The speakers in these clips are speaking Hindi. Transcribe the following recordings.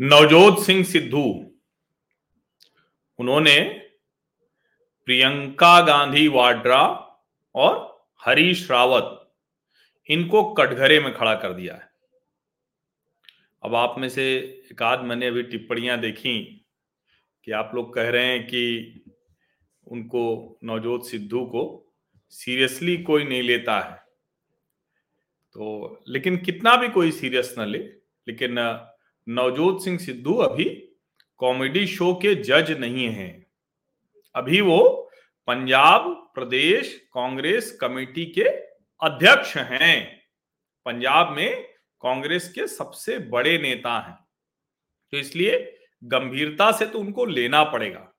नवजोत सिंह सिद्धू। उन्होंने प्रियंका गांधी वाड्रा और हरीश रावत, इनको कटघरे में खड़ा कर दिया है। अब आप में से एक आध मैंने अभी टिप्पणियाँ देखी कि आप लोग कह रहे हैं कि उनको, नवजोत सिद्धू को सीरियसली कोई नहीं लेता है। तो लेकिन कितना भी कोई सीरियस ना ले, लेकिन नवजोत सिंह सिद्धू अभी कॉमेडी शो के जज नहीं हैं। अभी वो पंजाब प्रदेश कांग्रेस कमेटी के अध्यक्ष हैं। पंजाब में कांग्रेस के सबसे बड़े नेता हैं। तो इसलिए गंभीरता से तो उनको लेना पड़ेगा।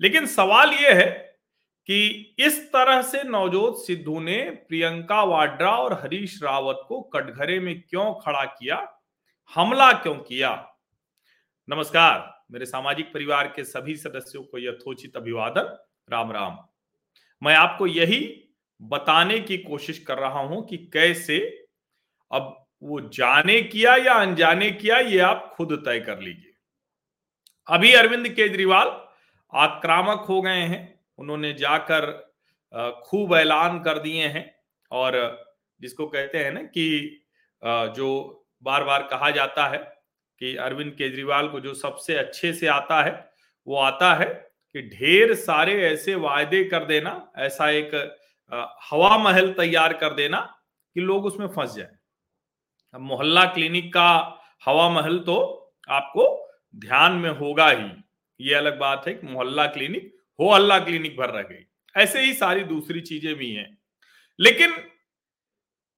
लेकिन सवाल यह है कि इस तरह से नवजोत सिद्धू ने प्रियंका वाड्रा और हरीश रावत को कटघरे में क्यों खड़ा किया? हमला क्यों किया? नमस्कार, मेरे सामाजिक परिवार के सभी सदस्यों को यथोचित अभिवादन। राम राम। मैं आपको यही बताने की कोशिश कर रहा हूँ कि कैसे अब वो जाने किया या अनजाने किया, ये आप खुद तय कर लीजिए। अभी अरविंद केजरीवाल आक्रामक हो गए हैं। उन्होंने जाकर खूब ऐलान कर दिए हैं और जिसको कहते हैं ना कि जो बार बार कहा जाता है कि अरविंद केजरीवाल को जो सबसे अच्छे से आता है, वो आता है कि ढेर सारे ऐसे वायदे कर देना, ऐसा एक हवा महल तैयार कर देना कि लोग उसमें फंस जाए। मोहल्ला क्लिनिक का हवा महल तो आपको ध्यान में होगा ही। ये अलग बात है कि मोहल्ला क्लिनिक हो हल्ला क्लिनिक भर रह गई। ऐसे ही सारी दूसरी चीज़ें भी हैं। लेकिन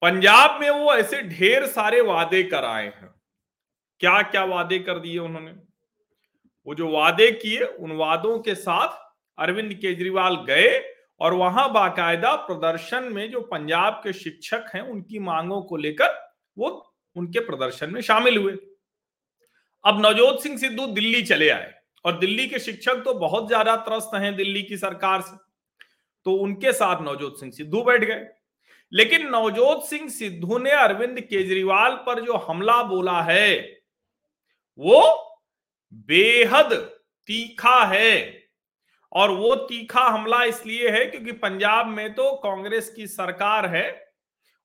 पंजाब में वो ऐसे ढेर सारे वादे कराए हैं। क्या क्या वादे कर दिए उन्होंने? वो जो वादे किए, उन वादों के साथ अरविंद केजरीवाल गए और वहाँ बाकायदा प्रदर्शन में जो पंजाब के शिक्षक हैं, उनकी मांगों को लेकर वो उनके प्रदर्शन में शामिल हुए। अब नवजोत सिंह सिद्धू दिल्ली चले आए और दिल्ली के शिक्षक तो बहुत ज़्यादा त्रस्त हैं दिल्ली की सरकार से। तो उनके साथ नवजोत सिंह सिद्धू बैठ गए। लेकिन नवजोत सिंह सिद्धू ने अरविंद केजरीवाल पर जो हमला बोला है, वो बेहद तीखा है। और वो तीखा हमला इसलिए है क्योंकि पंजाब में तो कांग्रेस की सरकार है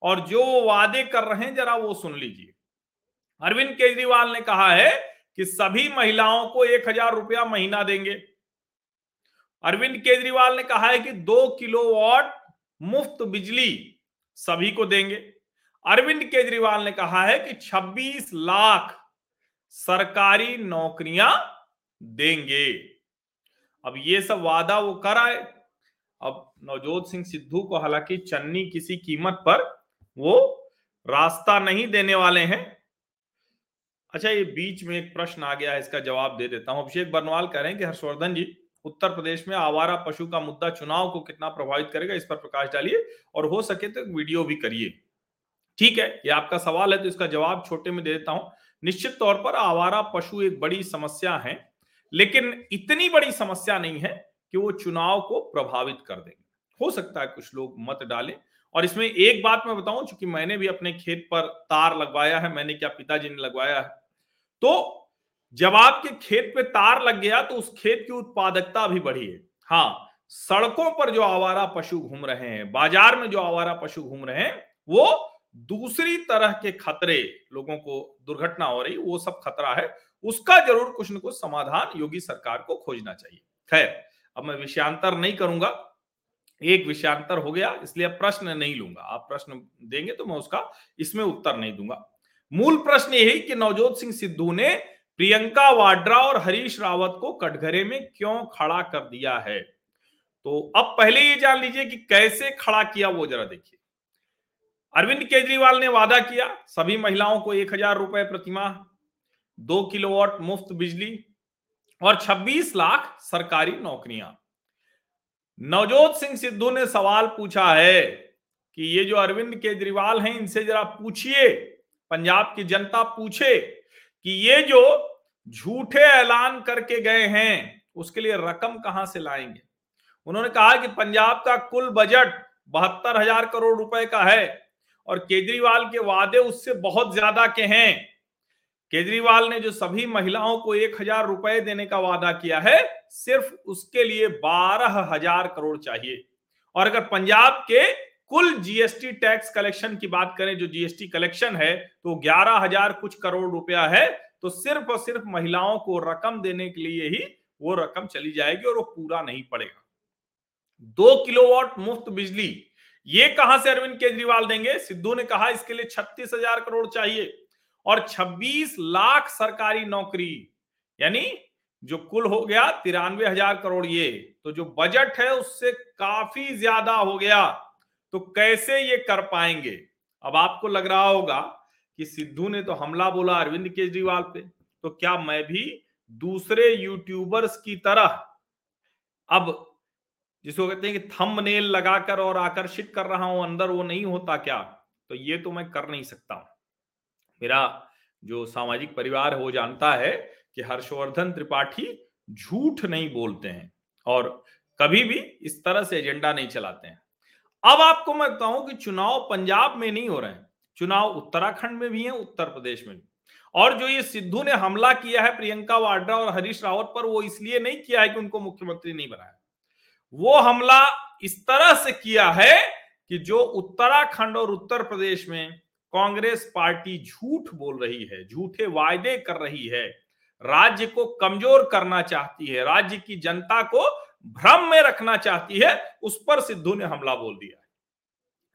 और जो वो वादे कर रहे हैं, जरा वो सुन लीजिए। अरविंद केजरीवाल ने कहा है कि सभी महिलाओं को एक हज़ार रुपया महीना देंगे। अरविंद केजरीवाल ने कहा है कि दो किलो वॉट मुफ़्त बिजली सभी को देंगे। अरविंद केजरीवाल ने कहा है कि 26 लाख सरकारी नौकरियाँ देंगे। अब ये सब वादा वो कर आए। अब नवजोत सिंह सिद्धू को हालाँकि चन्नी किसी कीमत पर वो रास्ता नहीं देने वाले हैं। अच्छा ये बीच में एक प्रश्न आ गया है, इसका जवाब दे देता हूँ। अभिषेक बर्नवाल कह रहे हैं कि हर्षवर्धन जी उत्तर प्रदेश में आवारा पशु का मुद्दा चुनाव को कितना प्रभावित करेगा, इस पर प्रकाश डालिए और हो सके तो वीडियो भी करिए। ठीक है, ये आपका सवाल है तो इसका जवाब छोटे में दे देता हूँ। निश्चित तौर पर आवारा पशु एक बड़ी समस्या है, लेकिन इतनी बड़ी समस्या नहीं है कि वो चुनाव को प्रभावित कर देंगे हो सकता है कुछ लोग मत डालें। और इसमें एक बात मैं बताऊँ, चूँकि मैंने भी अपने खेत पर तार लगवाया है, मैंने क्या पिताजी ने लगवाया है तो जब आपके खेत पे तार लग गया तो उस खेत की उत्पादकता भी बढ़ी है। हाँ सड़कों पर जो आवारा पशु घूम रहे हैं, बाज़ार में जो आवारा पशु घूम रहे हैं, वो दूसरी तरह के खतरे, लोगों को दुर्घटना हो रही, वो सब खतरा है, उसका ज़रूर कुछ न कुछ समाधान योगी सरकार को खोजना चाहिए। खैर, अब मैं विषयांतर नहीं करूँगा। एक विषयांतर हो गया, इसलिए अब प्रश्न नहीं लूँगा। आप प्रश्न देंगे तो मैं उसका इसमें उत्तर नहीं दूँगा। मूल प्रश्न यही कि नवजोत सिंह सिद्धू ने प्रियंका वाड्रा और हरीश रावत को कटघरे में क्यों खड़ा कर दिया है? तो अब पहले ये जान लीजिए कि कैसे खड़ा किया वो, जरा देखिए। अरविंद केजरीवाल ने वादा किया, सभी महिलाओं को एक हज़ार रुपए प्रतिमाह, दो किलोवाट मुफ़्त बिजली और 26 लाख सरकारी नौकरियाँ। नवजोत सिंह सिद्धू ने सवाल पूछा है कि ये जो अरविंद केजरीवाल हैं, इनसे जरा पूछिए, पंजाब की जनता पूछे कि ये जो झूठे ऐलान करके गए हैं, उसके लिए रकम कहाँ से लाएँगे? उन्होंने कहा कि पंजाब का कुल बजट बहत्तर हज़ार करोड़ रुपए का है और केजरीवाल के वादे उससे बहुत ज़्यादा के हैं। केजरीवाल ने जो सभी महिलाओं को एक हज़ार रुपए देने का वादा किया है, सिर्फ़ उसके लिए बारह हज़ार करोड़ चाहिए। और अगर पंजाब के कुल जीएसटी टैक्स कलेक्शन की बात करें, जो जीएसटी कलेक्शन है तो ग्यारह हज़ार कुछ करोड़ रुपया है तो सिर्फ़ और सिर्फ़ महिलाओं को रकम देने के लिए ही वो रकम चली जाएगी और वो पूरा नहीं पड़ेगा। दो किलोवाट मुफ़्त बिजली, ये कहाँ से अरविंद केजरीवाल देंगे? सिद्धू ने कहा इसके लिए छत्तीस हज़ार करोड़ चाहिए और 26 लाख सरकारी नौकरी, यानी जो कुल हो गया तिरानवे हज़ार करोड़ ये तो जो बजट है उससे काफ़ी ज़्यादा हो गया तो कैसे ये कर पाएँगे? अब आपको लग रहा होगा कि सिद्धू ने तो हमला बोला अरविंद केजरीवाल पे। तो क्या मैं भी दूसरे यूट्यूबर्स की तरह अब जिसको कहते हैं कि थंबनेल लगाकर और आकर्षित कर रहा हूँ, अंदर वो नहीं होता क्या? तो ये तो मैं कर नहीं सकता हूँ। मेरा जो सामाजिक परिवार है, वो जानता है कि हर्षवर्धन त्रिपाठी झूठ नहीं बोलते हैं और कभी भी इस तरह से एजेंडा नहीं चलाते हैं। अब आपको मैं बताऊँ कि चुनाव पंजाब में नहीं हो रहे हैं। चुनाव उत्तराखंड में भी है, उत्तर प्रदेश में भी। और जो ये सिद्धू ने हमला किया है, प्रियंका वाड्रा और हरीश रावत पर, वो इसलिए नहीं किया है कि उनको मुख्यमंत्री नहीं बनाया। वो हमला इस तरह से किया है कि जो उत्तराखंड और उत्तर प्रदेश में कांग्रेस पार्टी झूठ बोल रही है, झूठे वायदे कर रही है, राज्य को कमज़ोर करना चाहती है, राज्य की जनता को भ्रम में रखना चाहती है, उस पर सिद्धू ने हमला बोल दिया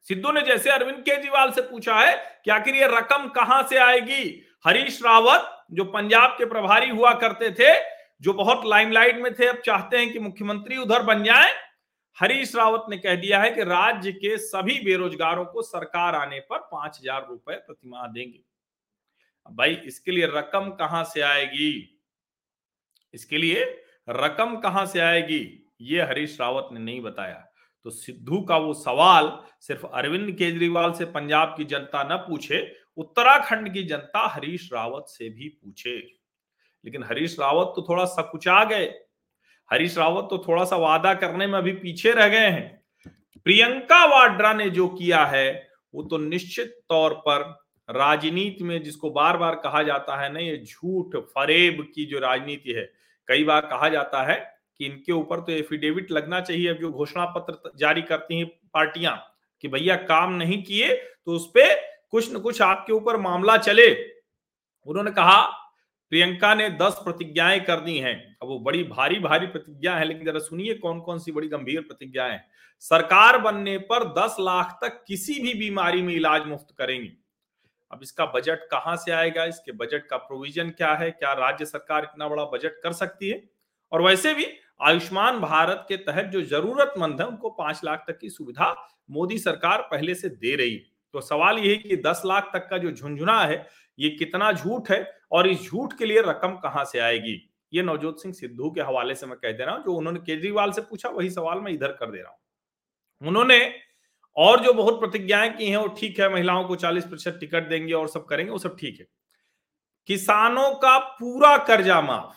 सिद्धू ने जैसे अरविंद केजरीवाल से पूछा है कि आखिर ये रकम कहाँ से आएगी? हरीश रावत, जो पंजाब के प्रभारी हुआ करते थे, जो बहुत लाइमलाइट में थे, अब चाहते हैं कि मुख्यमंत्री उधर बन जाए। हरीश रावत ने कह दिया है कि राज्य के सभी बेरोजगारों को सरकार आने पर पाँच हज़ार रुपए प्रतिमाह देंगे। भाई, इसके लिए रकम कहाँ से आएगी? इसके लिए रकम कहाँ से आएगी? ये हरीश रावत ने नहीं बताया। तो सिद्धू का वो सवाल सिर्फ़ अरविंद केजरीवाल से पंजाब की जनता न पूछे, उत्तराखंड की जनता हरीश रावत से भी पूछे। लेकिन हरीश रावत तो थोड़ा सकुचा गए। हरीश रावत तो थोड़ा सा वादा करने में अभी पीछे रह गए हैं। प्रियंका वाड्रा ने जो किया है, वो तो निश्चित तौर पर राजनीति में जिसको बार बार कहा जाता है ना, ये झूठ फरेब की जो राजनीति है, कई बार कहा जाता है कि इनके ऊपर तो एफिडेविट लगना चाहिए, अब जो घोषणा पत्र जारी करती हैं पार्टियाँ कि भैया काम नहीं किए तो उस पर कुछ न कुछ आपके ऊपर मामला चले। उन्होंने कहा, प्रियंका ने दस प्रतिज्ञाएँ कर दी हैं। अब वो बड़ी भारी भारी प्रतिज्ञा है, लेकिन जरा सुनिए कौन कौन सी बड़ी गंभीर प्रतिज्ञाएँ सरकार बनने पर दस लाख तक किसी भी बीमारी में इलाज मुफ़्त करेंगी। अब इसका बजट कहाँ से आएगा? इसके बजट का प्रोविज़न क्या है? क्या राज्य सरकार इतना बड़ा बजट कर सकती है? और वैसे भी आयुष्मान भारत के तहत जो जरूरतमंद है, उनको पाँच लाख तक की सुविधा मोदी सरकार पहले से दे रही। तो सवाल यह कि दस लाख तक का जो झुंझुना है, ये कितना झूठ है और इस झूठ के लिए रकम कहाँ से आएगी? ये नवजोत सिंह सिद्धू के हवाले से मैं कह दे रहा हूँ, जो उन्होंने केजरीवाल से पूछा, वही सवाल मैं इधर कर दे रहा हूँ। उन्होंने और जो बहुत प्रतिज्ञाएँ की हैं, वो ठीक है, महिलाओं को 40 प्रतिशत टिकट देंगे और सब करेंगे, वो सब ठीक है। किसानों का पूरा कर्जा माफ़।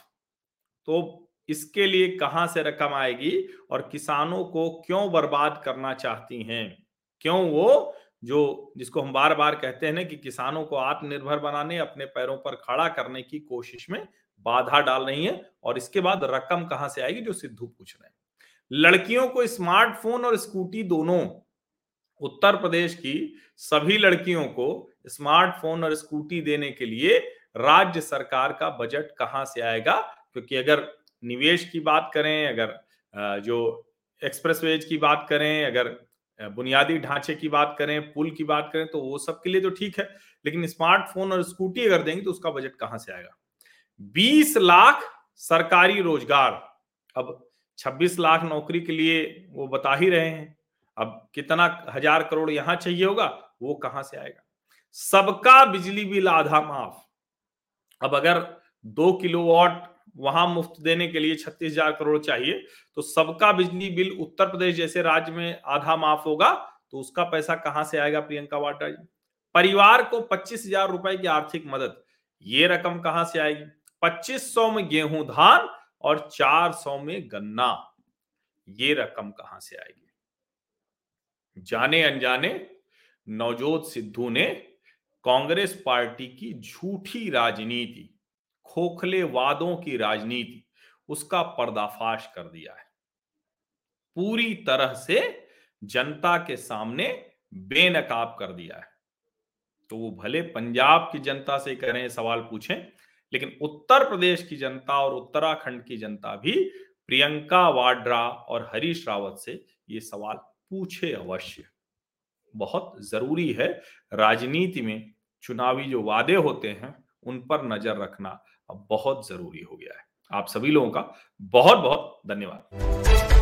तो इसके लिए कहाँ से रकम आएगी और किसानों को क्यों बर्बाद करना चाहती हैं? क्यों वो जो, जिसको हम बार बार कहते हैं ना कि किसानों को आत्मनिर्भर बनाने, अपने पैरों पर खड़ा करने की कोशिश में बाधा डाल रही है और इसके बाद रकम कहाँ से आएगी, जो सिद्धू पूछ रहे हैं। लड़कियों को स्मार्टफ़ोन और स्कूटी दोनों, उत्तर प्रदेश की सभी लड़कियों को स्मार्टफ़ोन और स्कूटी देने के लिए राज्य सरकार का बजट कहाँ से आएगा? क्योंकि अगर निवेश की बात करें, अगर जो एक्सप्रेसवेज की बात करें, अगर बुनियादी ढांचे की बात करें, पुल की बात करें तो वो सब के लिए तो ठीक है, लेकिन स्मार्टफ़ोन और स्कूटी अगर देंगे तो उसका बजट कहाँ से आएगा? 20 लाख सरकारी रोज़गार। अब 26 लाख नौकरी के लिए वो बता ही रहे हैं। अब कितना हज़ार करोड़ यहाँ चाहिए होगा, वो कहाँ से आएगा? सबका बिजली बिल आधा माफ़। अब अगर दो किलोवाट वहाँ मुफ़्त देने के लिए छत्तीस हज़ार करोड़ चाहिए। तो सबका बिजली बिल उत्तर प्रदेश जैसे राज्य में आधा माफ़ होगा तो उसका पैसा कहाँ से आएगा प्रियंका वाड्रा जी? परिवार को पच्चीस हज़ार रुपए की आर्थिक मदद, ये रकम कहाँ से आएगी? पच्चीस सौ में गेहूँ धान और चार सौ में गन्ना, ये रकम कहाँ से आएगी? जाने अनजाने नवजोत सिद्धू ने कांग्रेस पार्टी की झूठी राजनीति खोखले वादों की राजनीति उसका पर्दाफाश कर दिया है। पूरी तरह से जनता के सामने बेनकाब कर दिया है। तो वो भले पंजाब की जनता से करें सवाल पूछें, लेकिन उत्तर प्रदेश की जनता और उत्तराखंड की जनता भी प्रियंका वाड्रा और हरीश रावत से ये सवाल पूछे अवश्य। बहुत ज़रूरी है राजनीति में चुनावी जो वादे होते हैं, उन पर नज़र रखना। अब बहुत ज़रूरी हो गया है। आप सभी लोगों का बहुत बहुत धन्यवाद।